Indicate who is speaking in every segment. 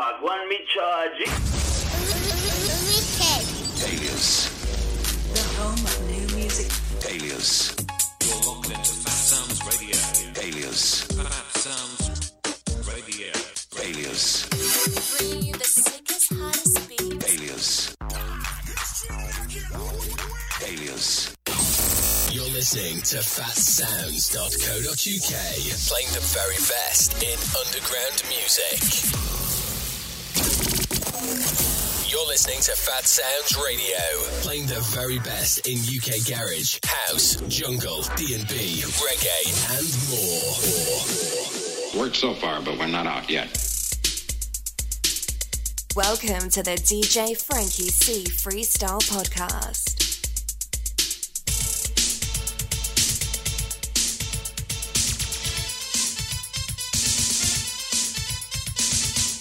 Speaker 1: What one me charge?
Speaker 2: Alias,
Speaker 3: The home of new music.
Speaker 2: alias,
Speaker 4: You're locked into Fat Sounds Radio.
Speaker 2: alias,
Speaker 4: Fat Sounds Radio.
Speaker 2: alias,
Speaker 5: Bringing you the sickest, hottest beats.
Speaker 2: alias, alias.
Speaker 6: You're listening to fatsounds.co.uk, playing the very best in underground music. You're listening to Fat Sounds Radio, playing the very best in UK garage, house, jungle, D&B, reggae, and more.
Speaker 7: Worked so far, but we're not out yet.
Speaker 5: Welcome to the DJ Frankie C Freestyle Podcast.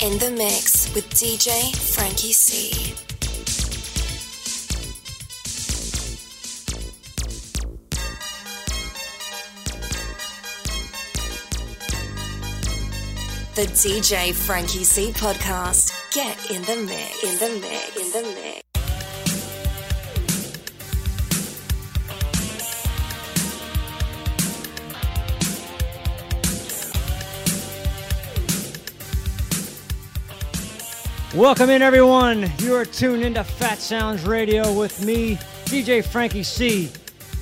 Speaker 5: In the mix with DJ Frankie C. The DJ Frankie C podcast. Get in the mix, in the mix, in the mix.
Speaker 8: Welcome in, everyone. You are tuned into Fat Sounds Radio with me, DJ Frankie C.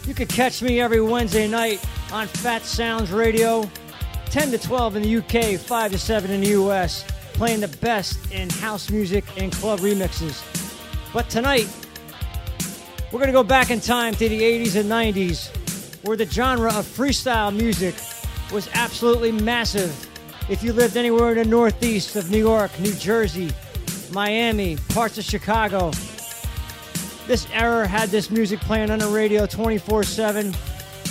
Speaker 8: You can catch me every Wednesday night on Fat Sounds Radio, 10 to 12 in the UK, 5 to 7 in the US, playing the best in house music and club remixes. But tonight, we're going to go back in time to the 80s and 90s, where the genre of freestyle music was absolutely massive. If you lived anywhere in the northeast of New York, New Jersey, Miami, parts of Chicago, this era had this music playing on the radio 24 7.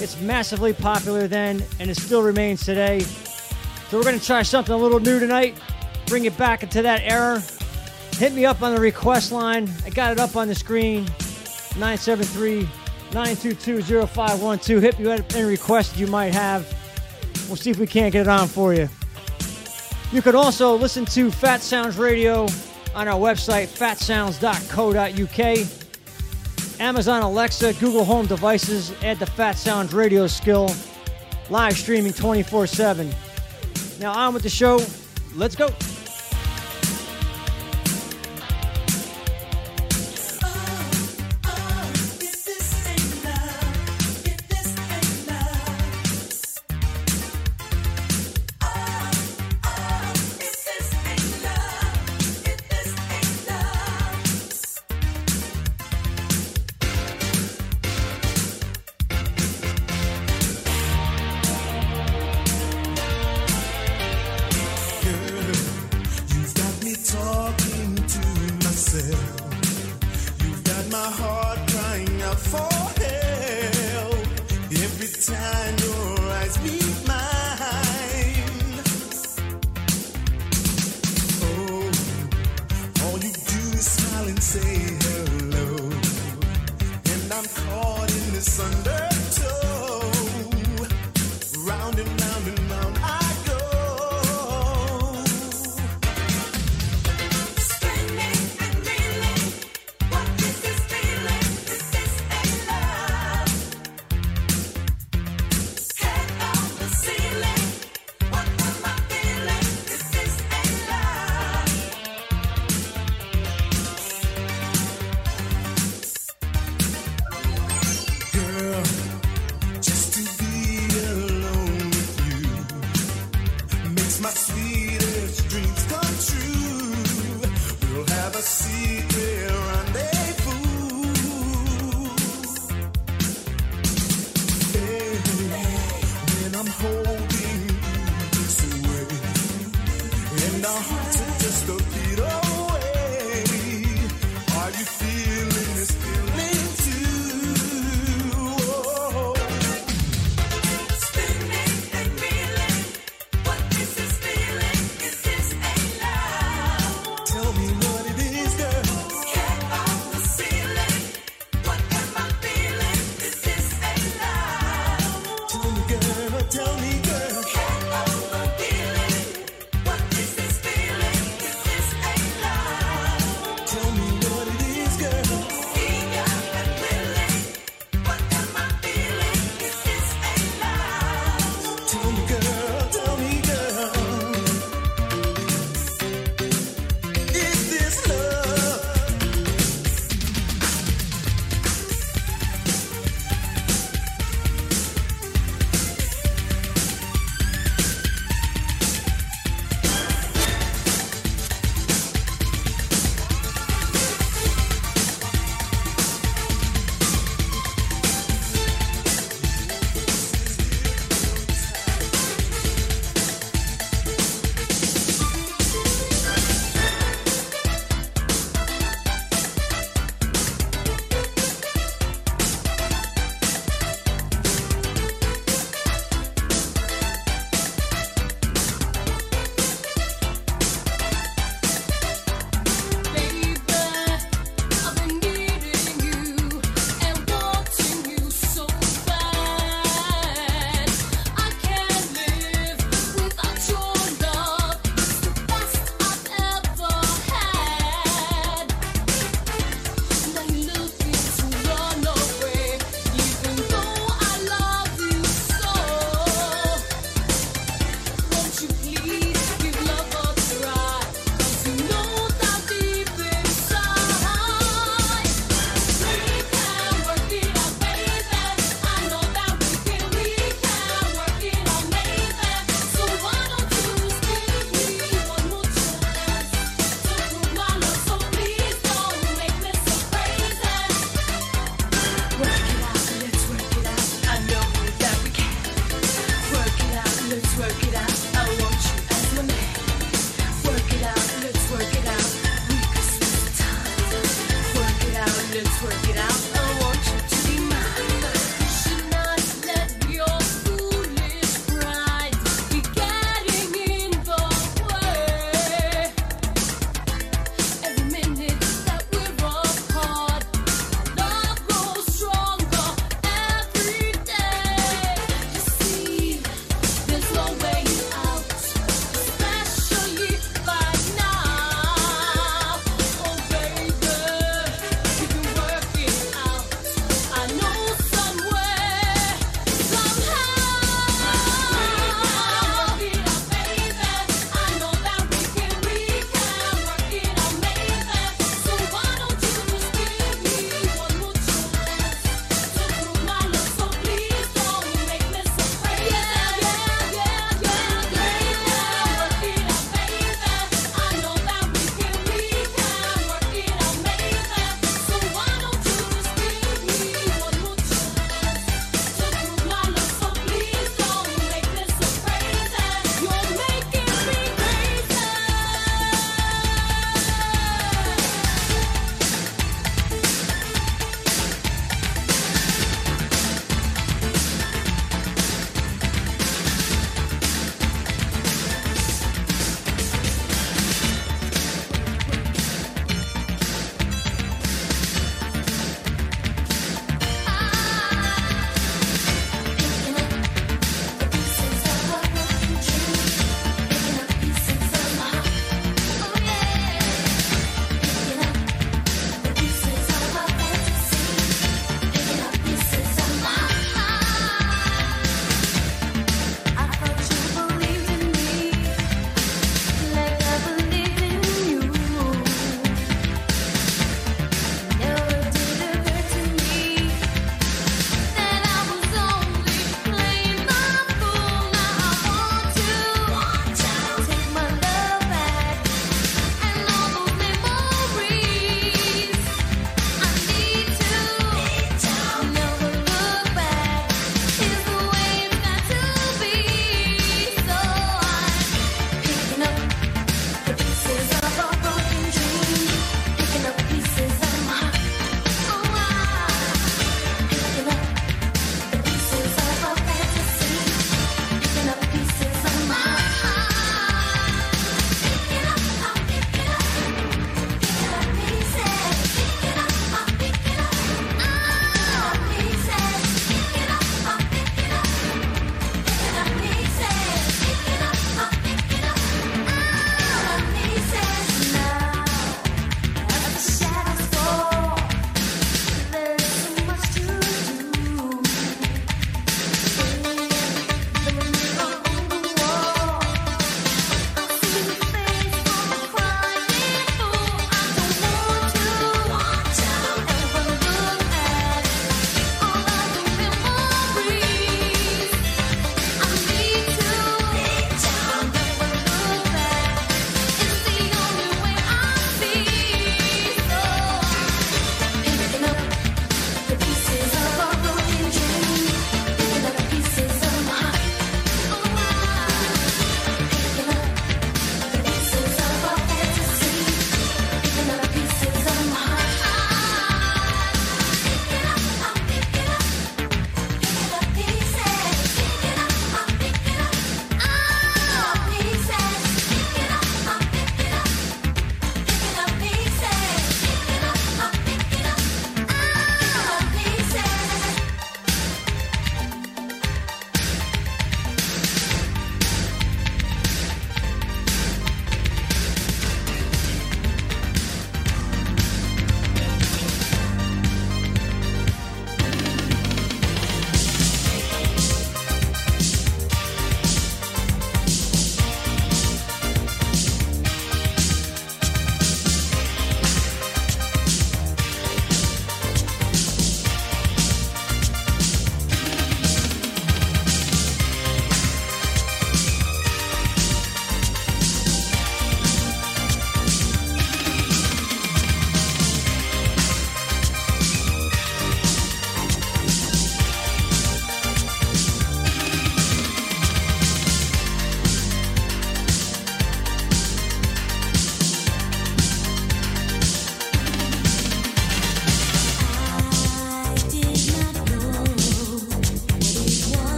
Speaker 8: It's massively popular then, and it still remains today. So, we're going to try something a little new tonight, bring it back into that era. Hit me up on the request line. I got it up on the screen 973 922 0512. Hit me up any request you might have. We'll see if we can't get it on for you. You could also listen to Fat Sounds Radio on our website, fatsounds.co.uk. Amazon Alexa, Google Home devices, add the Fat Sounds Radio skill. Live streaming 24 7. Now, on with the show. Let's go.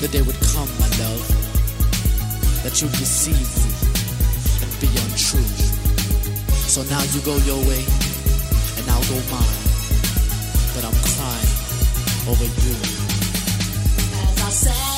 Speaker 9: The day
Speaker 10: would come, my love, that you'd deceive me
Speaker 9: and
Speaker 10: be untrue. So
Speaker 11: now you go your way, and
Speaker 12: I'll go mine. But I'm crying over you. As I said.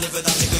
Speaker 12: live without the good.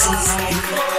Speaker 12: From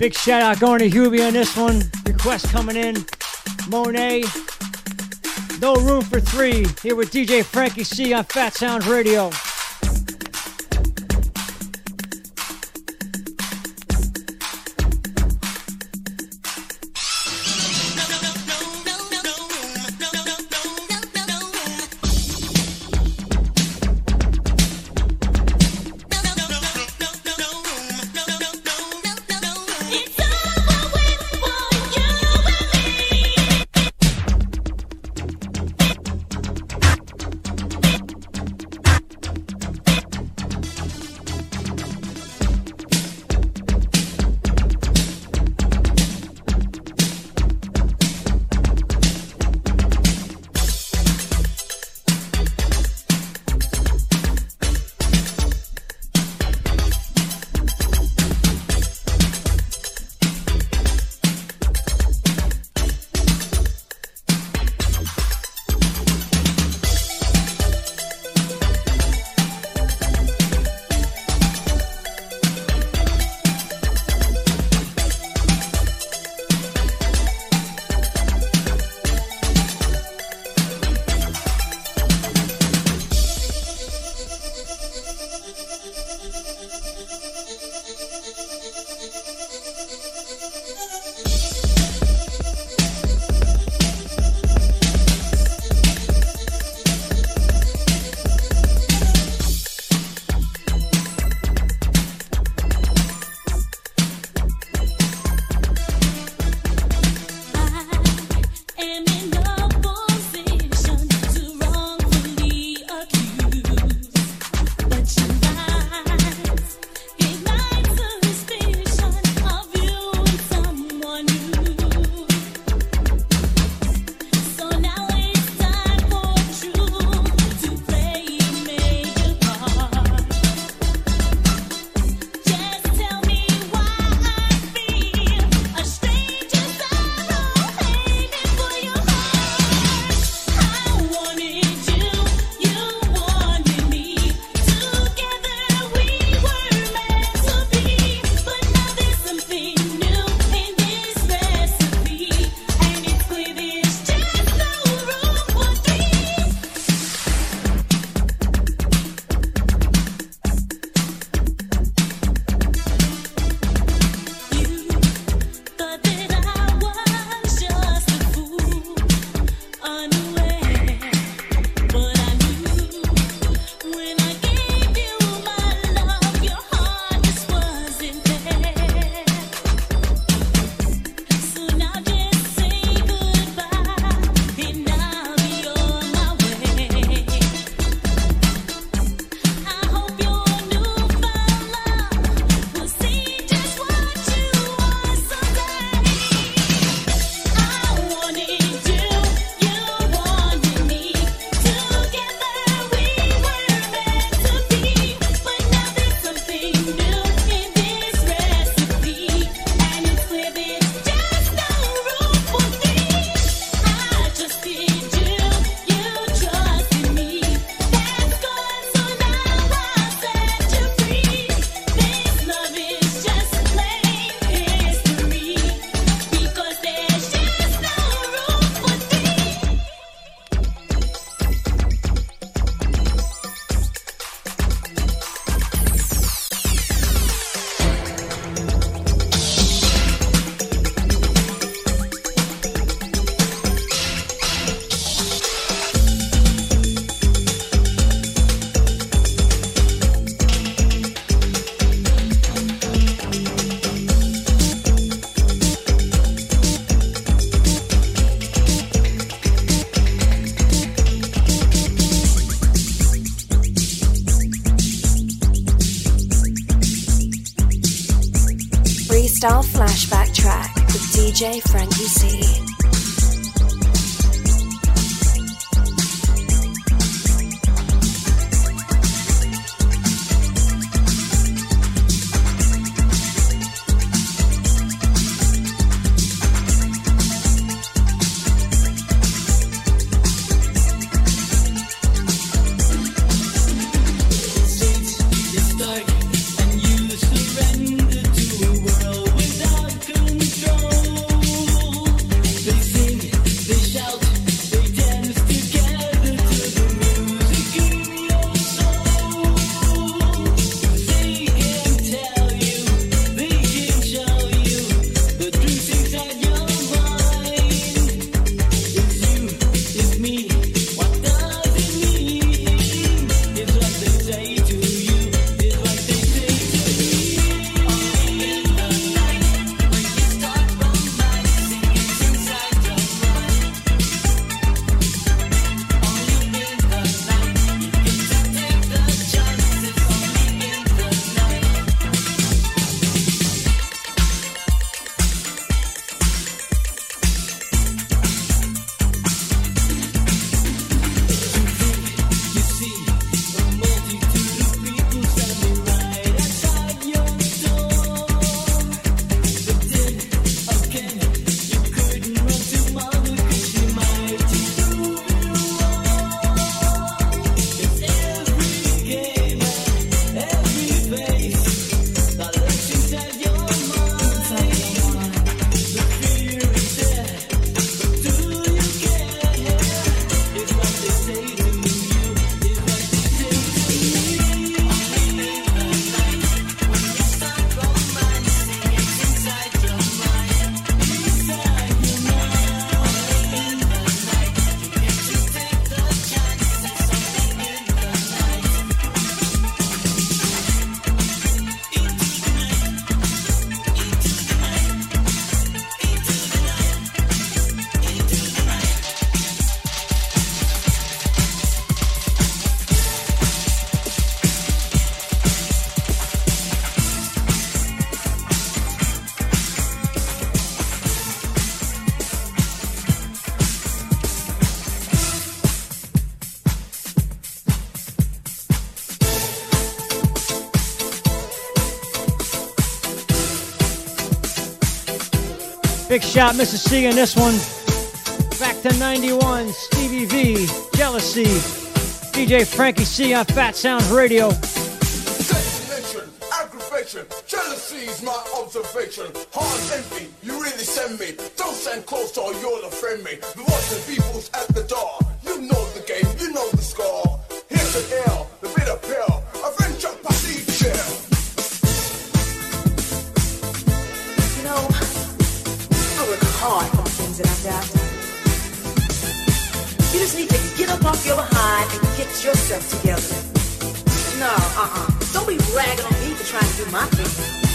Speaker 13: Big shout out going to Hubie on this one. Request coming in. Monet. No room for three. Here with DJ Frankie C on Fat Sounds Radio.
Speaker 8: Big shot, Mrs. C in this one. Back to 91, Stevie V, Jealousy, DJ Frankie C on Fat Sounds Radio.
Speaker 14: Attention, aggravation, jealousy is my observation. Hard envy, you really send me. Don't send close or you'll offend me. The
Speaker 13: voice be yourself together. No, uh-uh. Don't be ragging on me for trying to do my thing.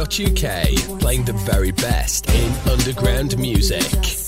Speaker 6: fatsounds.co.uk, playing the very best in underground music.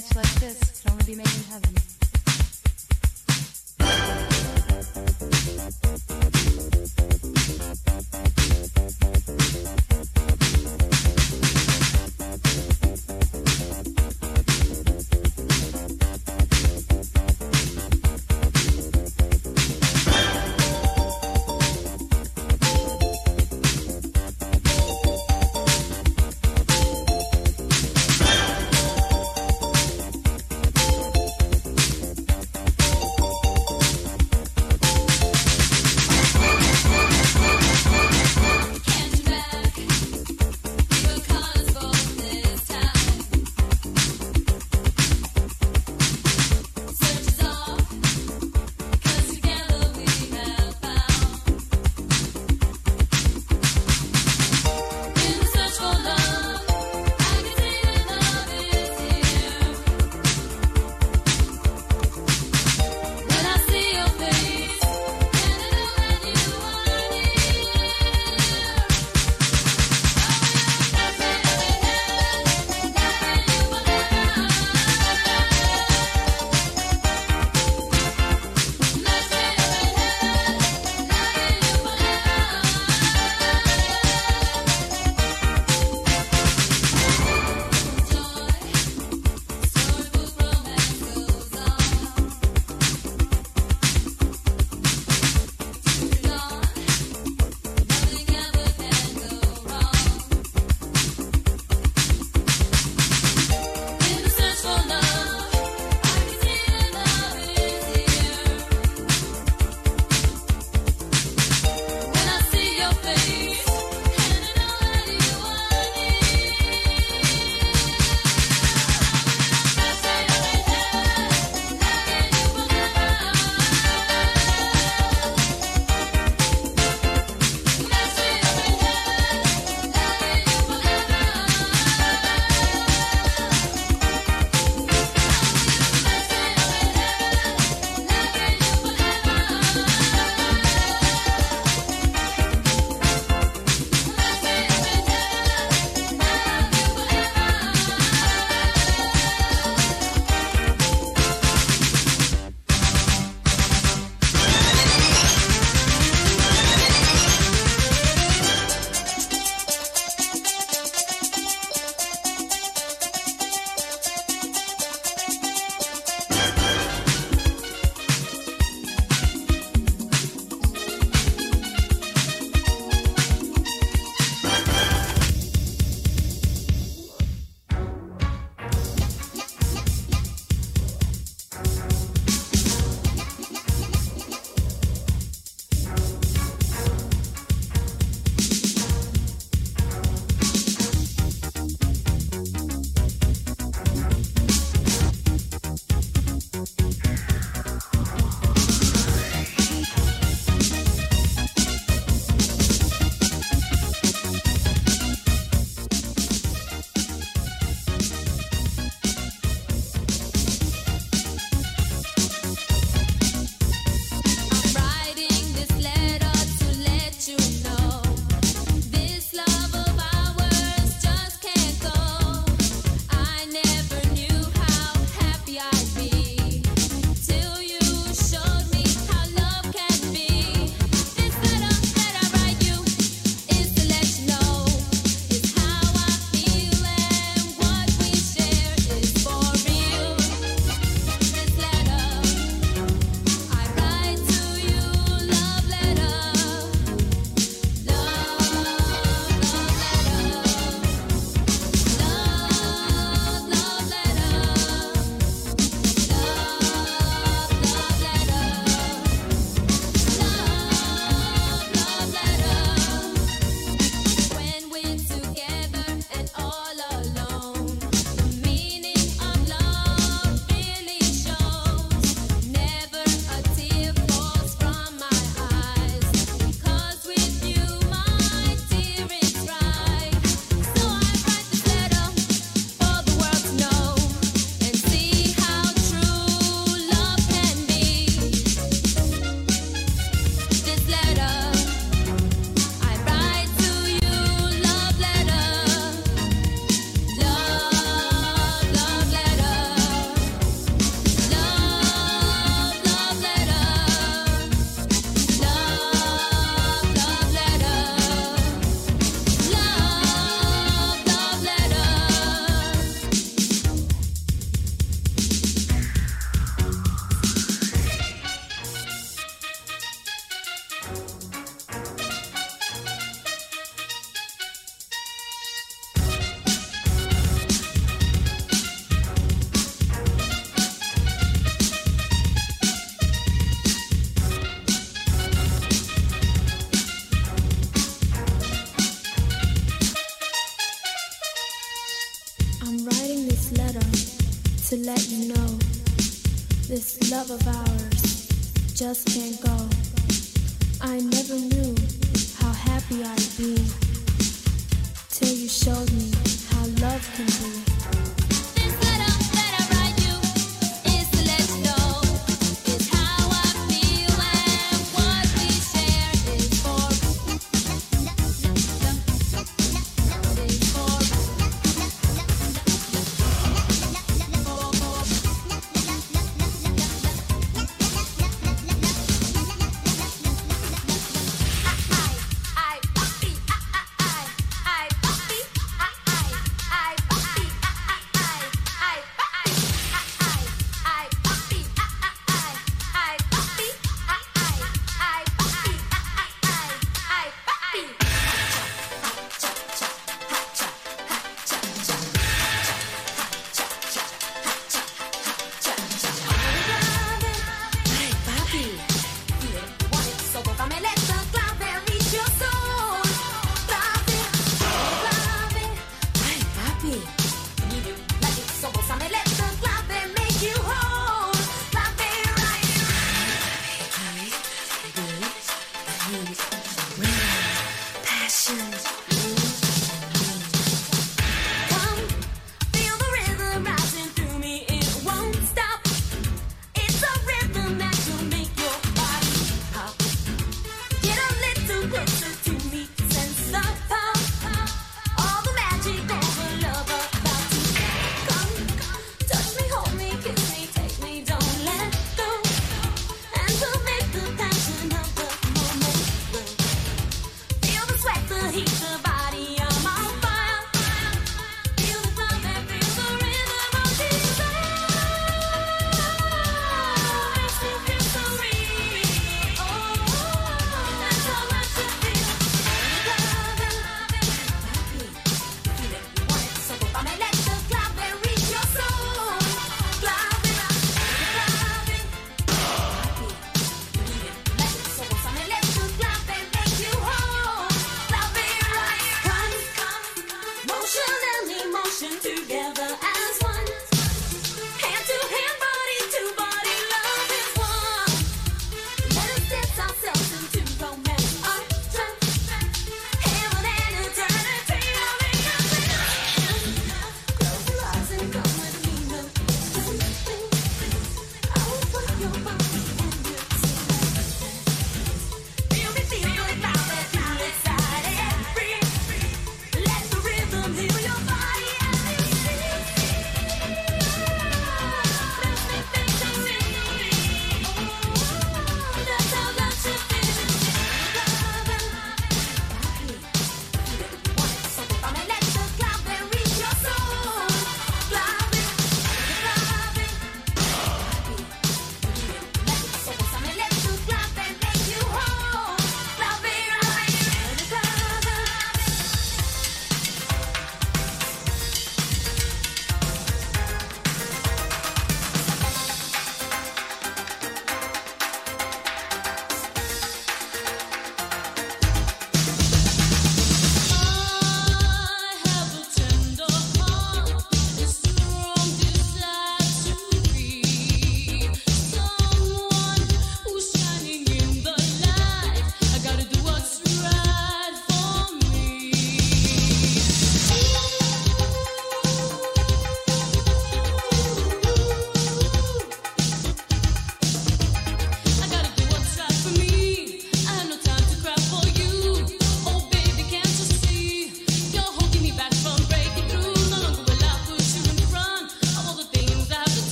Speaker 13: Match like this could only be made in heaven.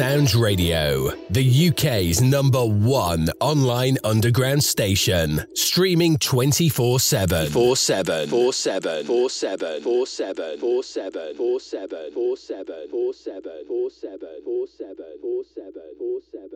Speaker 6: Sounds Radio, the UK's number one online underground station, streaming 24 7. 4 7 4 7 4 7 4 7 4 7 4 7 4 7 4 7 4 7 4 7 4 7 4 7